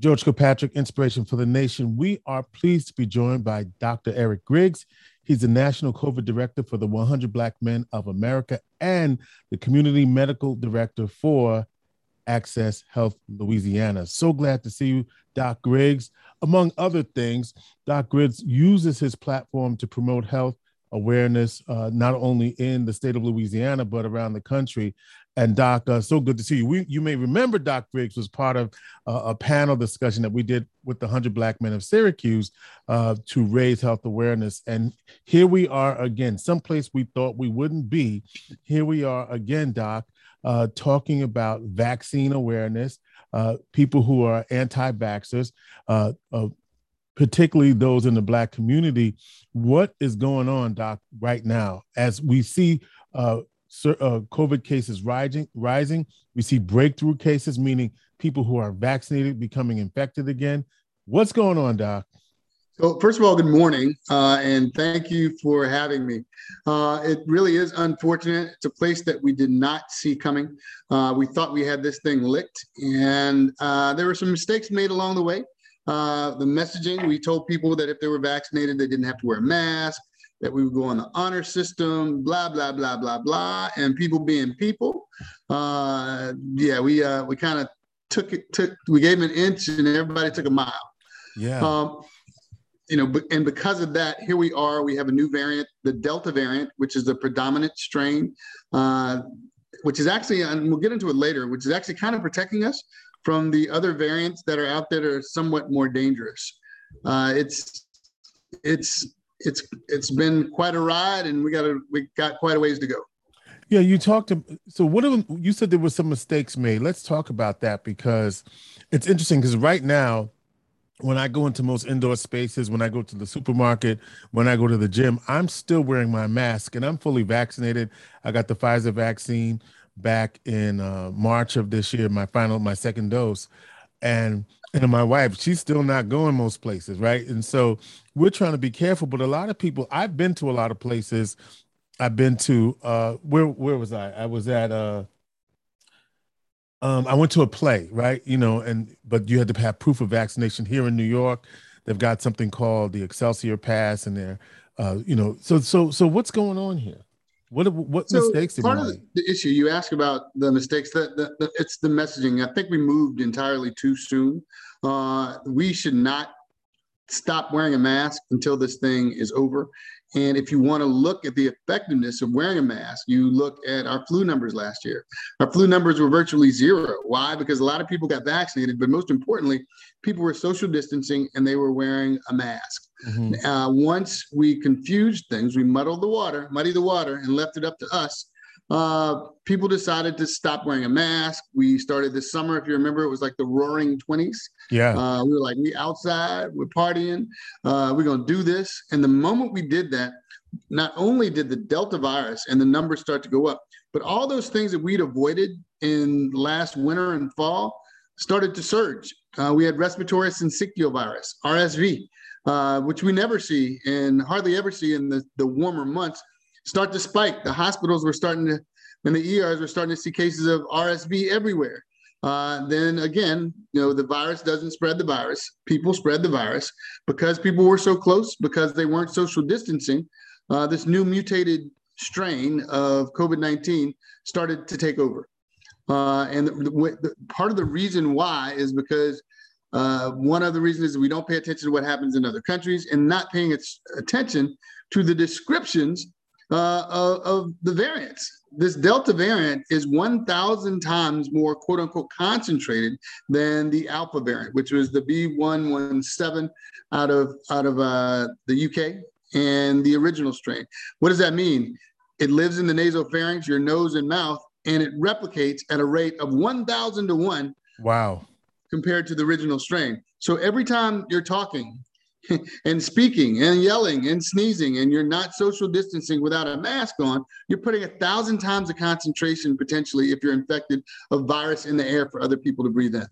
George Kilpatrick, Inspiration for the Nation. We are pleased to be joined by Dr. Eric Griggs. He's the National COVID Director for the 100 Black Men of America and the Community Medical Director for Access Health Louisiana. So glad to see you, Doc Griggs. Among other things, Doc Griggs uses his platform to promote health awareness, uh, not only in the state of Louisiana, but around the country. And Doc, uh, so good to see you. We, you may remember Doc Griggs was part of uh, a panel discussion that we did with the 100 Black Men of Syracuse uh, to raise health awareness. And here we are again, someplace we thought we wouldn't be. Here we are again, Doc, uh, talking about vaccine awareness, uh, people who are anti-vaxxers, uh, particularly those in the Black community. What is going on, Doc, right now as we see uh, COVID cases rising, rising. We see breakthrough cases, meaning people who are vaccinated becoming infected again. What's going on, Doc? So, first of all, good morning, uh, and thank you for having me. Uh, it really is unfortunate. It's a place that we did not see coming. Uh, we thought we had this thing licked, and uh, there were some mistakes made along the way. Uh, the messaging, we told people that if they were vaccinated, they didn't have to wear a mask that we would go on the honor system, blah blah blah blah blah, and people being people. Uh, yeah, we uh, we kind of took it took we gave them an inch and everybody took a mile. Yeah. Um, you know, and because of that, here we are. We have a new variant, the Delta variant, which is the predominant strain, uh, which is actually, and we'll get into it later, which is actually kind of protecting us from the other variants that are out there that are somewhat more dangerous. Uh, it's it's it's it's been quite a ride, and we got a we got quite a ways to go. Yeah, you talked to so what are, you said there were some mistakes made. Let's talk about that because it's interesting because right now when I go into most indoor spaces, when I go to the supermarket, when I go to the gym, I'm still wearing my mask and I'm fully vaccinated. I got the Pfizer vaccine back in uh, March of this year, my final, my second dose. And and my wife, she's still not going most places, right? And so we're trying to be careful. But a lot of people, I've been to a lot of places. I've been to uh where where was I? I was at uh um I went to a play, right? You know, and but you had to have proof of vaccination here in New York. They've got something called the Excelsior Pass, and they're uh, you know, so so so what's going on here? What what so mistakes did part of the issue you ask about the mistakes that the, it's the messaging. I think we moved entirely too soon. Uh, we should not stop wearing a mask until this thing is over. And if you want to look at the effectiveness of wearing a mask, you look at our flu numbers last year. Our flu numbers were virtually zero. Why? Because a lot of people got vaccinated, but most importantly, people were social distancing and they were wearing a mask. Mm-hmm. Uh, once we confused things, we muddled the water, muddied the water, and left it up to us. Uh, people decided to stop wearing a mask. We started this summer, if you remember, it was like the roaring 20s. Yeah. Uh, we were like, we outside, we're partying, uh, we're going to do this. And the moment we did that, not only did the Delta virus and the numbers start to go up, but all those things that we'd avoided in last winter and fall started to surge. Uh, we had respiratory syncytial virus, RSV, uh, which we never see and hardly ever see in the, the warmer months, start to spike. The hospitals were starting to, and the ERs were starting to see cases of RSV everywhere. Uh, then again, you know, the virus doesn't spread the virus. People spread the virus because people were so close, because they weren't social distancing. Uh, this new mutated strain of COVID 19 started to take over. Uh, and the, the, part of the reason why is because uh, one of the reasons is we don't pay attention to what happens in other countries and not paying its attention to the descriptions uh, of, of, the variants. This Delta variant is 1,000 times more quote unquote concentrated than the Alpha variant, which was the B117 out of, out of uh, the UK and the original strain. What does that mean? It lives in the nasopharynx, your nose and mouth, and it replicates at a rate of 1,000 to 1. Wow compared to the original strain. So every time you're talking and speaking and yelling and sneezing and you're not social distancing without a mask on, you're putting a thousand times the concentration potentially if you're infected of virus in the air for other people to breathe in.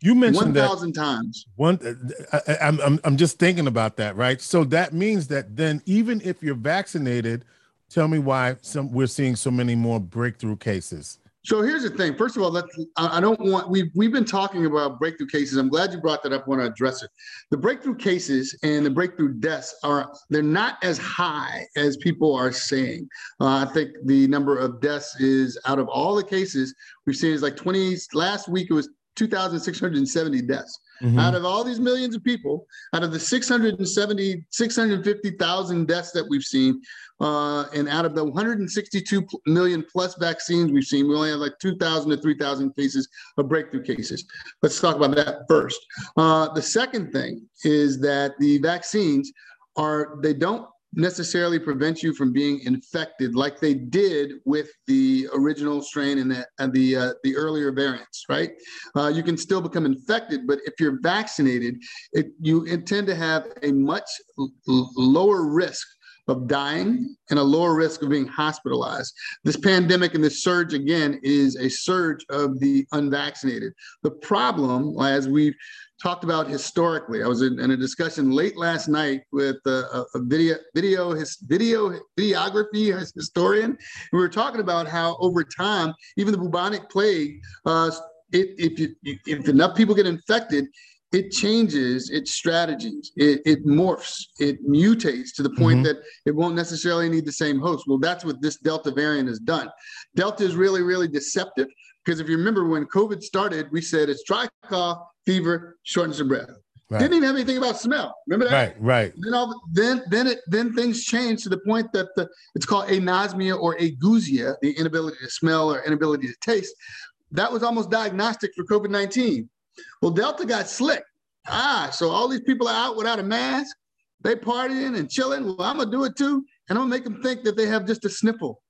You mentioned 1,000 times. One, I, I'm, I'm, I'm just thinking about that, right? So that means that then even if you're vaccinated, tell me why some we're seeing so many more breakthrough cases. So here's the thing. First of all, let's, I don't want, we've, we've been talking about breakthrough cases. I'm glad you brought that up. I want to address it. The breakthrough cases and the breakthrough deaths are, they're not as high as people are saying. Uh, I think the number of deaths is out of all the cases we've seen is like 20, last week it was 2,670 deaths. Mm-hmm. Out of all these millions of people, out of the 670, 650,000 deaths that we've seen, uh, and out of the 162 million plus vaccines we've seen, we only have like 2,000 to 3,000 cases of breakthrough cases. Let's talk about that first. Uh, the second thing is that the vaccines are, they don't necessarily prevent you from being infected like they did with the original strain and the and the, uh, the earlier variants right uh, you can still become infected but if you're vaccinated it, you intend to have a much l- lower risk of dying and a lower risk of being hospitalized. This pandemic and this surge again is a surge of the unvaccinated. The problem, as we've talked about historically. I was in, in a discussion late last night with a, a video video his video videography historian. We were talking about how over time, even the bubonic plague, uh, it, if you, if enough people get infected, it changes its strategies. It, it morphs. It mutates to the point mm-hmm. that it won't necessarily need the same host. Well, that's what this Delta variant has done. Delta is really, really deceptive because if you remember when COVID started, we said it's dry cough, fever, shortness of breath. Right. Didn't even have anything about smell. Remember that? Right, right. Then all, then then it then things changed to the point that the it's called anosmia or ageusia, the inability to smell or inability to taste. That was almost diagnostic for COVID nineteen. Well, Delta got slick. Ah, so all these people are out without a mask. They partying and chilling. Well, I'm gonna do it too, and I'm gonna make them think that they have just a sniffle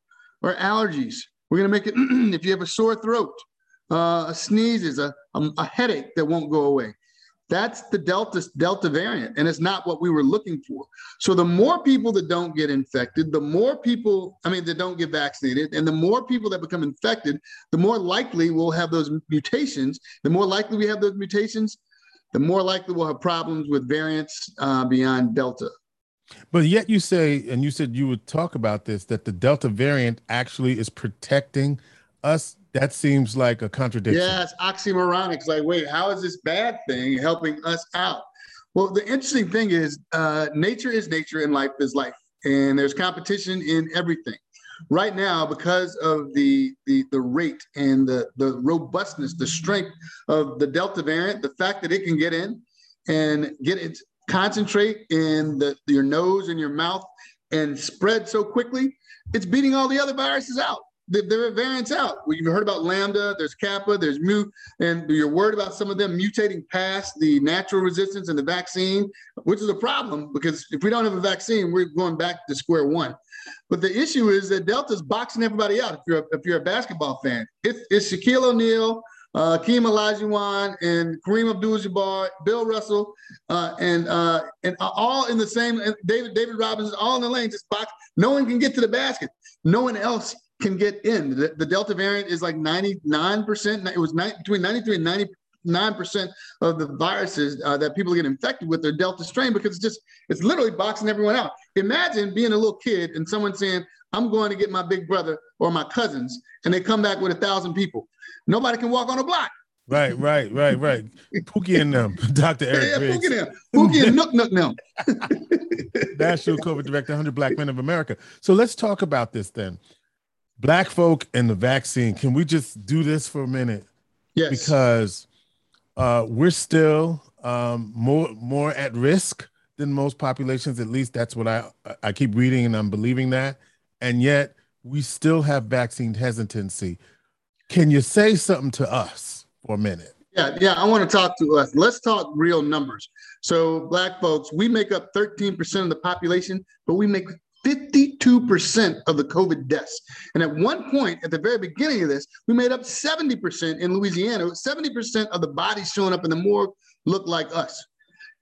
or allergies. We're gonna make it if you have a sore throat, uh, a sneeze is a, a, a headache that won't go away. That's the Delta Delta variant, and it's not what we were looking for. So the more people that don't get infected, the more people, I mean, that don't get vaccinated, and the more people that become infected, the more likely we'll have those mutations. The more likely we have those mutations, the more likely we'll have problems with variants uh, beyond Delta. But yet you say, and you said you would talk about this, that the Delta variant actually is protecting us. That seems like a contradiction. Yeah, it's oxymoronic. It's like, wait, how is this bad thing helping us out? Well, the interesting thing is uh, nature is nature and life is life. And there's competition in everything. Right now, because of the, the, the rate and the, the robustness, the strength of the Delta variant, the fact that it can get in and get it concentrate in the, your nose and your mouth and spread so quickly, it's beating all the other viruses out. There are variants out. We've heard about Lambda, there's Kappa, there's Mu, and you're worried about some of them mutating past the natural resistance and the vaccine, which is a problem because if we don't have a vaccine, we're going back to square one. But the issue is that Delta's boxing everybody out. If you're a, if you're a basketball fan, it's, it's Shaquille O'Neal, uh, Keem Olajuwon and Kareem Abdul-Jabbar, Bill Russell, uh, and uh, and all in the same. David David Robinson, all in the lane, just box. No one can get to the basket. No one else can get in. The, the Delta variant is like 99 percent. It was ni- between 93 and 99 percent of the viruses uh, that people get infected with are Delta strain because it's just it's literally boxing everyone out. Imagine being a little kid and someone saying, "I'm going to get my big brother or my cousins," and they come back with a thousand people. Nobody can walk on a block. Right, right, right, right. Pookie and them, Dr. Eric yeah. Pookie and them. Pookie and Nook Nook them. National COVID Director, 100 Black Men of America. So let's talk about this then. Black folk and the vaccine. Can we just do this for a minute? Yes. Because uh, we're still um, more more at risk than most populations. At least that's what I I keep reading and I'm believing that. And yet we still have vaccine hesitancy. Can you say something to us for a minute? Yeah, yeah, I want to talk to us. Let's talk real numbers. So, black folks, we make up 13% of the population, but we make 52% of the COVID deaths. And at one point, at the very beginning of this, we made up 70% in Louisiana. 70% of the bodies showing up in the morgue looked like us.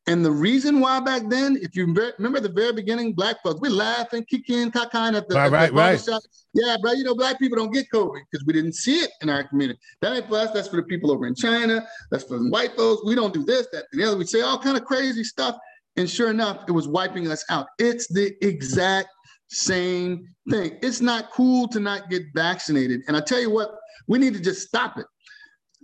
And the reason why back then, if you remember the very beginning, black folks, we laughing, kicking, cackine at the, right, at right, right. Shop. Yeah, bro, you know, black people don't get COVID because we didn't see it in our community. That ain't for us. That's for the people over in China. That's for the white folks. We don't do this, that, and the other. We say all kind of crazy stuff. And sure enough, it was wiping us out. It's the exact same thing. It's not cool to not get vaccinated. And I tell you what, we need to just stop it.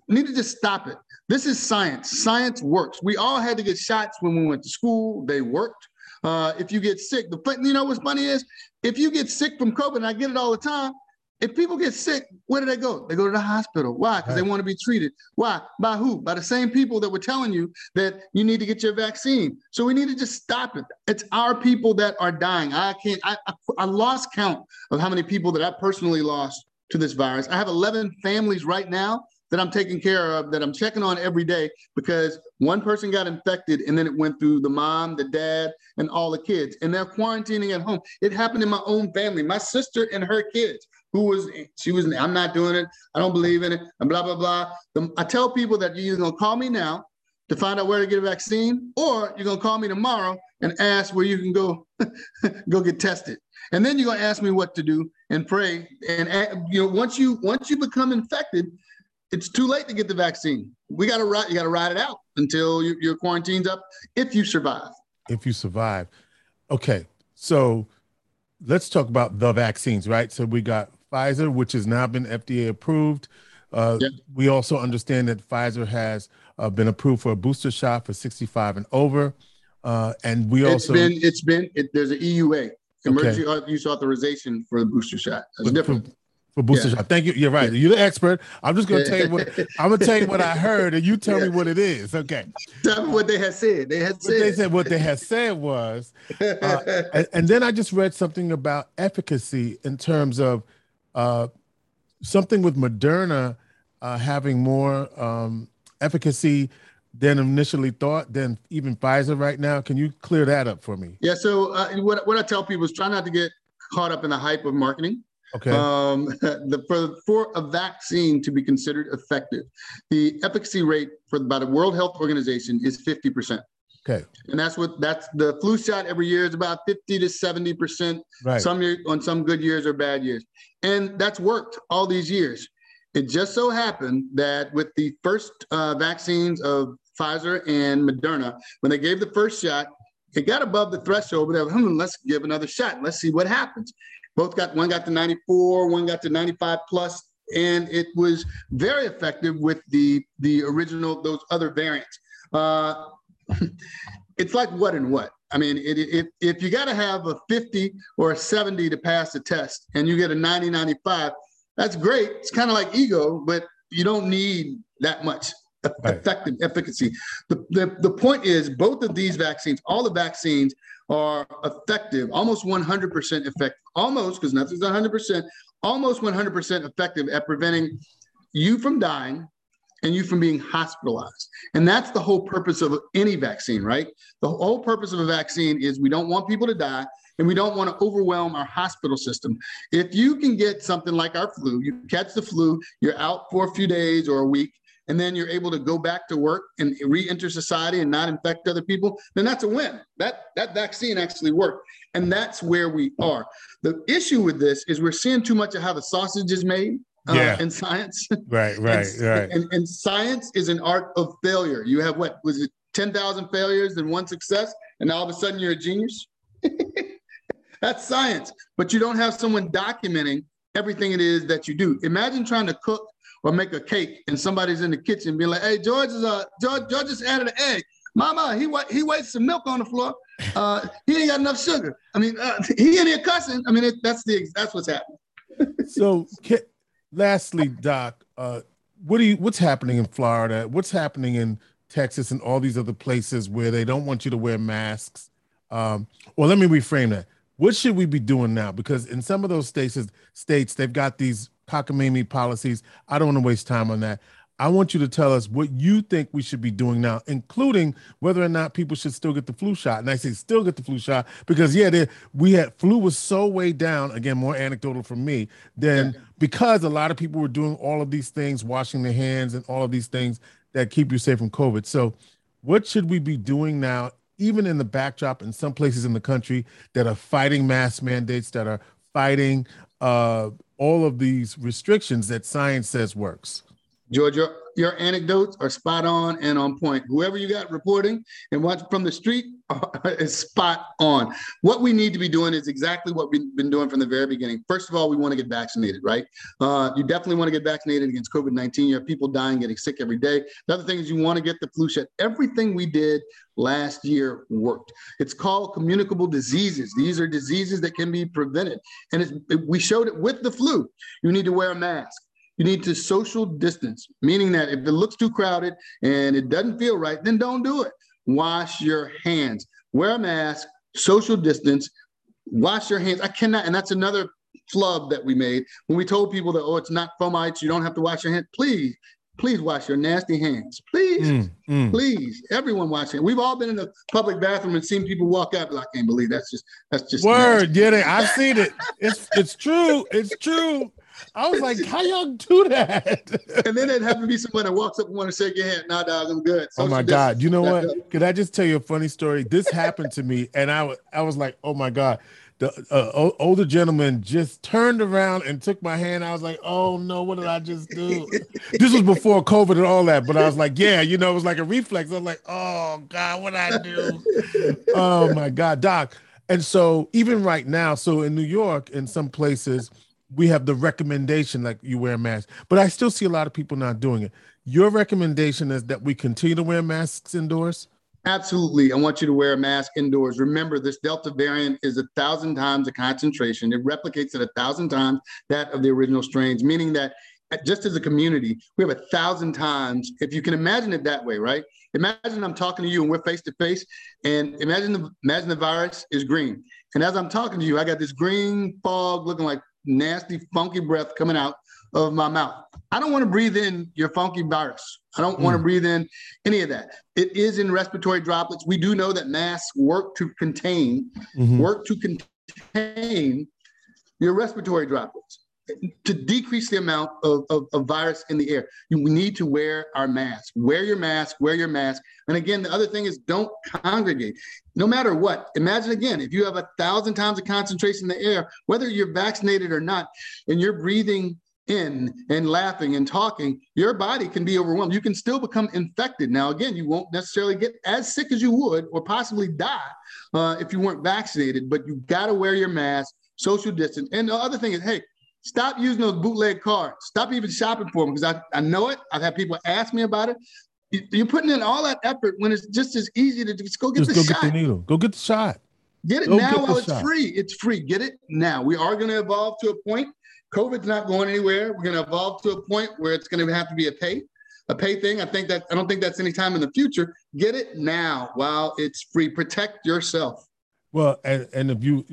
We need to just stop it. This is science. Science works. We all had to get shots when we went to school. They worked. Uh, if you get sick, the you know what's funny is if you get sick from COVID, and I get it all the time, if people get sick, where do they go? They go to the hospital. Why? Because right. they want to be treated. Why? By who? By the same people that were telling you that you need to get your vaccine. So we need to just stop it. It's our people that are dying. I can't. I, I, I lost count of how many people that I personally lost to this virus. I have 11 families right now that I'm taking care of, that I'm checking on every day because one person got infected and then it went through the mom, the dad, and all the kids. And they're quarantining at home. It happened in my own family. My sister and her kids, who was, she was, I'm not doing it. I don't believe in it, and blah, blah, blah. I tell people that you're either going to call me now to find out where to get a vaccine, or you're going to call me tomorrow and ask where you can go, go get tested. And then you're going to ask me what to do and pray. And you know, once you once you become infected, it's too late to get the vaccine. We got to ride. You got to ride it out until your, your quarantine's up. If you survive. If you survive. Okay, so let's talk about the vaccines, right? So we got Pfizer, which has now been FDA approved. Uh. We also understand that Pfizer has uh, been approved for a booster shot for 65 and over. Uh, and we it's also been it's been it, there's an EUA emergency okay. use authorization for the booster shot. That's different for booster yeah. shot. Thank you. You're right. You're the expert. I'm just gonna tell you what I'm gonna tell you what I heard, and you tell yeah. me what it is. Okay. Tell me what they had said. They had said. What they said what they had said was, uh, and, and, then I just read something about efficacy in terms of uh, something with Moderna uh, having more um, efficacy than initially thought than even Pfizer right now. Can you clear that up for me? Yeah. So uh, what what I tell people is try not to get caught up in the hype of marketing. Okay. Um, the, for, for a vaccine to be considered effective, the efficacy rate for by the World Health Organization is 50%. Okay. And that's what that's the flu shot every year is about 50 to 70 percent. Right. Some year on some good years or bad years. And that's worked all these years. It just so happened that with the first uh, vaccines of Pfizer and Moderna, when they gave the first shot, it got above the threshold, but hmm, let's give another shot. Let's see what happens. Both got one got to 94, one got to 95 plus, and it was very effective with the the original those other variants. Uh, it's like what and what. I mean, it, it, if you got to have a 50 or a 70 to pass the test, and you get a 90, 95, that's great. It's kind of like ego, but you don't need that much right. effective efficacy. The, the, the point is, both of these vaccines, all the vaccines are effective, almost 100% effective, almost because nothing's 100%, almost 100% effective at preventing you from dying and you from being hospitalized. And that's the whole purpose of any vaccine, right? The whole purpose of a vaccine is we don't want people to die and we don't want to overwhelm our hospital system. If you can get something like our flu, you catch the flu, you're out for a few days or a week, and then you're able to go back to work and re-enter society and not infect other people, then that's a win. That that vaccine actually worked. And that's where we are. The issue with this is we're seeing too much of how the sausage is made uh, yeah. in science. Right, right, and, right. And, and science is an art of failure. You have what was it 10,000 failures and one success, and all of a sudden you're a genius? that's science. But you don't have someone documenting everything it is that you do. Imagine trying to cook or make a cake and somebody's in the kitchen being like, hey, George is uh George, George just added an egg. Mama, he he wastes some milk on the floor. Uh, he ain't got enough sugar. I mean, uh, he in here cussing. I mean, it, that's the that's what's happening. so, lastly, Doc, uh, what do you what's happening in Florida? What's happening in Texas and all these other places where they don't want you to wear masks? Um, well, let me reframe that. What should we be doing now? Because in some of those states, states they've got these cockamamie policies. I don't want to waste time on that. I want you to tell us what you think we should be doing now, including whether or not people should still get the flu shot. And I say still get the flu shot because yeah, we had flu was so way down. Again, more anecdotal from me. than yeah. Because a lot of people were doing all of these things, washing their hands and all of these things that keep you safe from COVID. So, what should we be doing now, even in the backdrop in some places in the country that are fighting mask mandates, that are fighting uh, all of these restrictions that science says works? George, your, your anecdotes are spot on and on point. Whoever you got reporting and watch from the street is spot on. What we need to be doing is exactly what we've been doing from the very beginning. First of all, we want to get vaccinated, right? Uh, you definitely want to get vaccinated against COVID 19. You have people dying, getting sick every day. The other thing is you want to get the flu shot. Everything we did last year worked. It's called communicable diseases. These are diseases that can be prevented. And we showed it with the flu. You need to wear a mask. You need to social distance, meaning that if it looks too crowded and it doesn't feel right, then don't do it. Wash your hands, wear a mask, social distance, wash your hands. I cannot, and that's another flub that we made when we told people that, oh, it's not fomites, you don't have to wash your hands. Please, please wash your nasty hands. Please, mm, mm. please, everyone wash it. We've all been in the public bathroom and seen people walk out. I can't believe that's just that's just word. Get it? I've seen it. It's it's true. It's true. I was like, how y'all do that? and then it happened to be someone that walks up and want to shake your hand. Nah, dog, I'm good. oh my God. You know what? Could I just tell you a funny story? This happened to me, and I, I was like, oh my God. The uh, older gentleman just turned around and took my hand. I was like, oh no, what did I just do? this was before COVID and all that, but I was like, yeah, you know, it was like a reflex. I was like, oh God, what I do? oh my God, Doc. And so even right now, so in New York, in some places, we have the recommendation like you wear a mask, but I still see a lot of people not doing it. Your recommendation is that we continue to wear masks indoors? Absolutely. I want you to wear a mask indoors. Remember, this Delta variant is a thousand times the concentration. It replicates at a thousand times that of the original strains, meaning that just as a community, we have a thousand times, if you can imagine it that way, right? Imagine I'm talking to you and we're face to face, and imagine the imagine the virus is green. And as I'm talking to you, I got this green fog looking like nasty, funky breath coming out of my mouth. I don't want to breathe in your funky virus. I don't mm. want to breathe in any of that. It is in respiratory droplets. We do know that masks work to contain, mm-hmm. work to contain your respiratory droplets to decrease the amount of, of, of, virus in the air. You need to wear our mask. Wear your mask, wear your mask. And again, the other thing is don't congregate. No matter what, imagine again, if you have a thousand times the concentration in the air, whether you're vaccinated or not, and you're breathing in and laughing and talking, your body can be overwhelmed. You can still become infected. Now, again, you won't necessarily get as sick as you would or possibly die uh, if you weren't vaccinated, but you got to wear your mask, social distance. And the other thing is, hey, Stop using those bootleg cards. Stop even shopping for them because I, I know it. I've had people ask me about it. You're putting in all that effort when it's just as easy to just go get just the go shot. get the needle. Go get the shot. Get it go now while it's shot. free. It's free. Get it now. We are going to evolve to a point. COVID's not going anywhere. We're going to evolve to a point where it's going to have to be a pay, a pay thing. I think that I don't think that's any time in the future. Get it now while it's free. Protect yourself. Well, and, and if you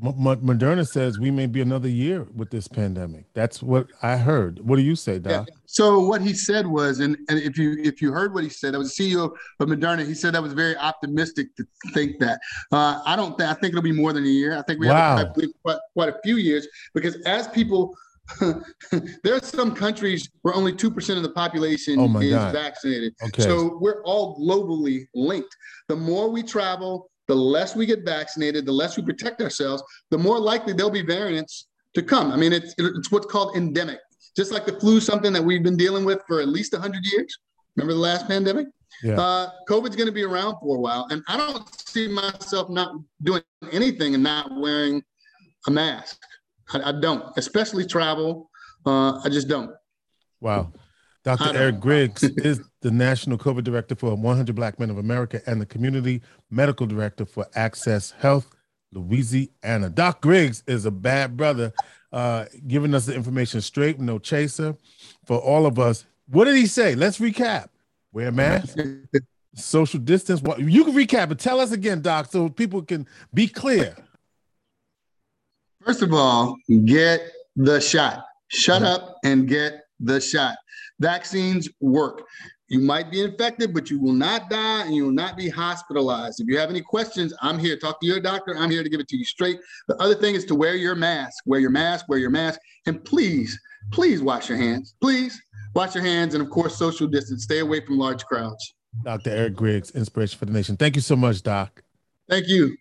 Moderna says we may be another year with this pandemic. That's what I heard. What do you say, Doc? Yeah. So what he said was, and, and if you if you heard what he said, I was CEO of Moderna. He said that was very optimistic to think that. Uh, I don't think I think it'll be more than a year. I think we wow. have believe, quite, quite a few years because as people there are some countries where only 2% of the population oh is God. vaccinated. Okay. So we're all globally linked. The more we travel, the less we get vaccinated, the less we protect ourselves, the more likely there'll be variants to come. I mean, it's, it's what's called endemic. Just like the flu, something that we've been dealing with for at least 100 years. Remember the last pandemic? Yeah. Uh, COVID's going to be around for a while. And I don't see myself not doing anything and not wearing a mask. I, I don't, especially travel. Uh, I just don't. Wow. Dr. Eric Griggs is the National COVID Director for 100 Black Men of America and the Community Medical Director for Access Health, Louisiana. Doc Griggs is a bad brother, uh, giving us the information straight, no chaser for all of us. What did he say? Let's recap. Wear a mask, social distance. What you can recap, but tell us again, Doc, so people can be clear. First of all, get the shot. Shut up and get the shot. Vaccines work. You might be infected, but you will not die and you will not be hospitalized. If you have any questions, I'm here. Talk to your doctor. I'm here to give it to you straight. The other thing is to wear your mask. Wear your mask, wear your mask. And please, please wash your hands. Please wash your hands. And of course, social distance. Stay away from large crowds. Dr. Eric Griggs, Inspiration for the Nation. Thank you so much, Doc. Thank you.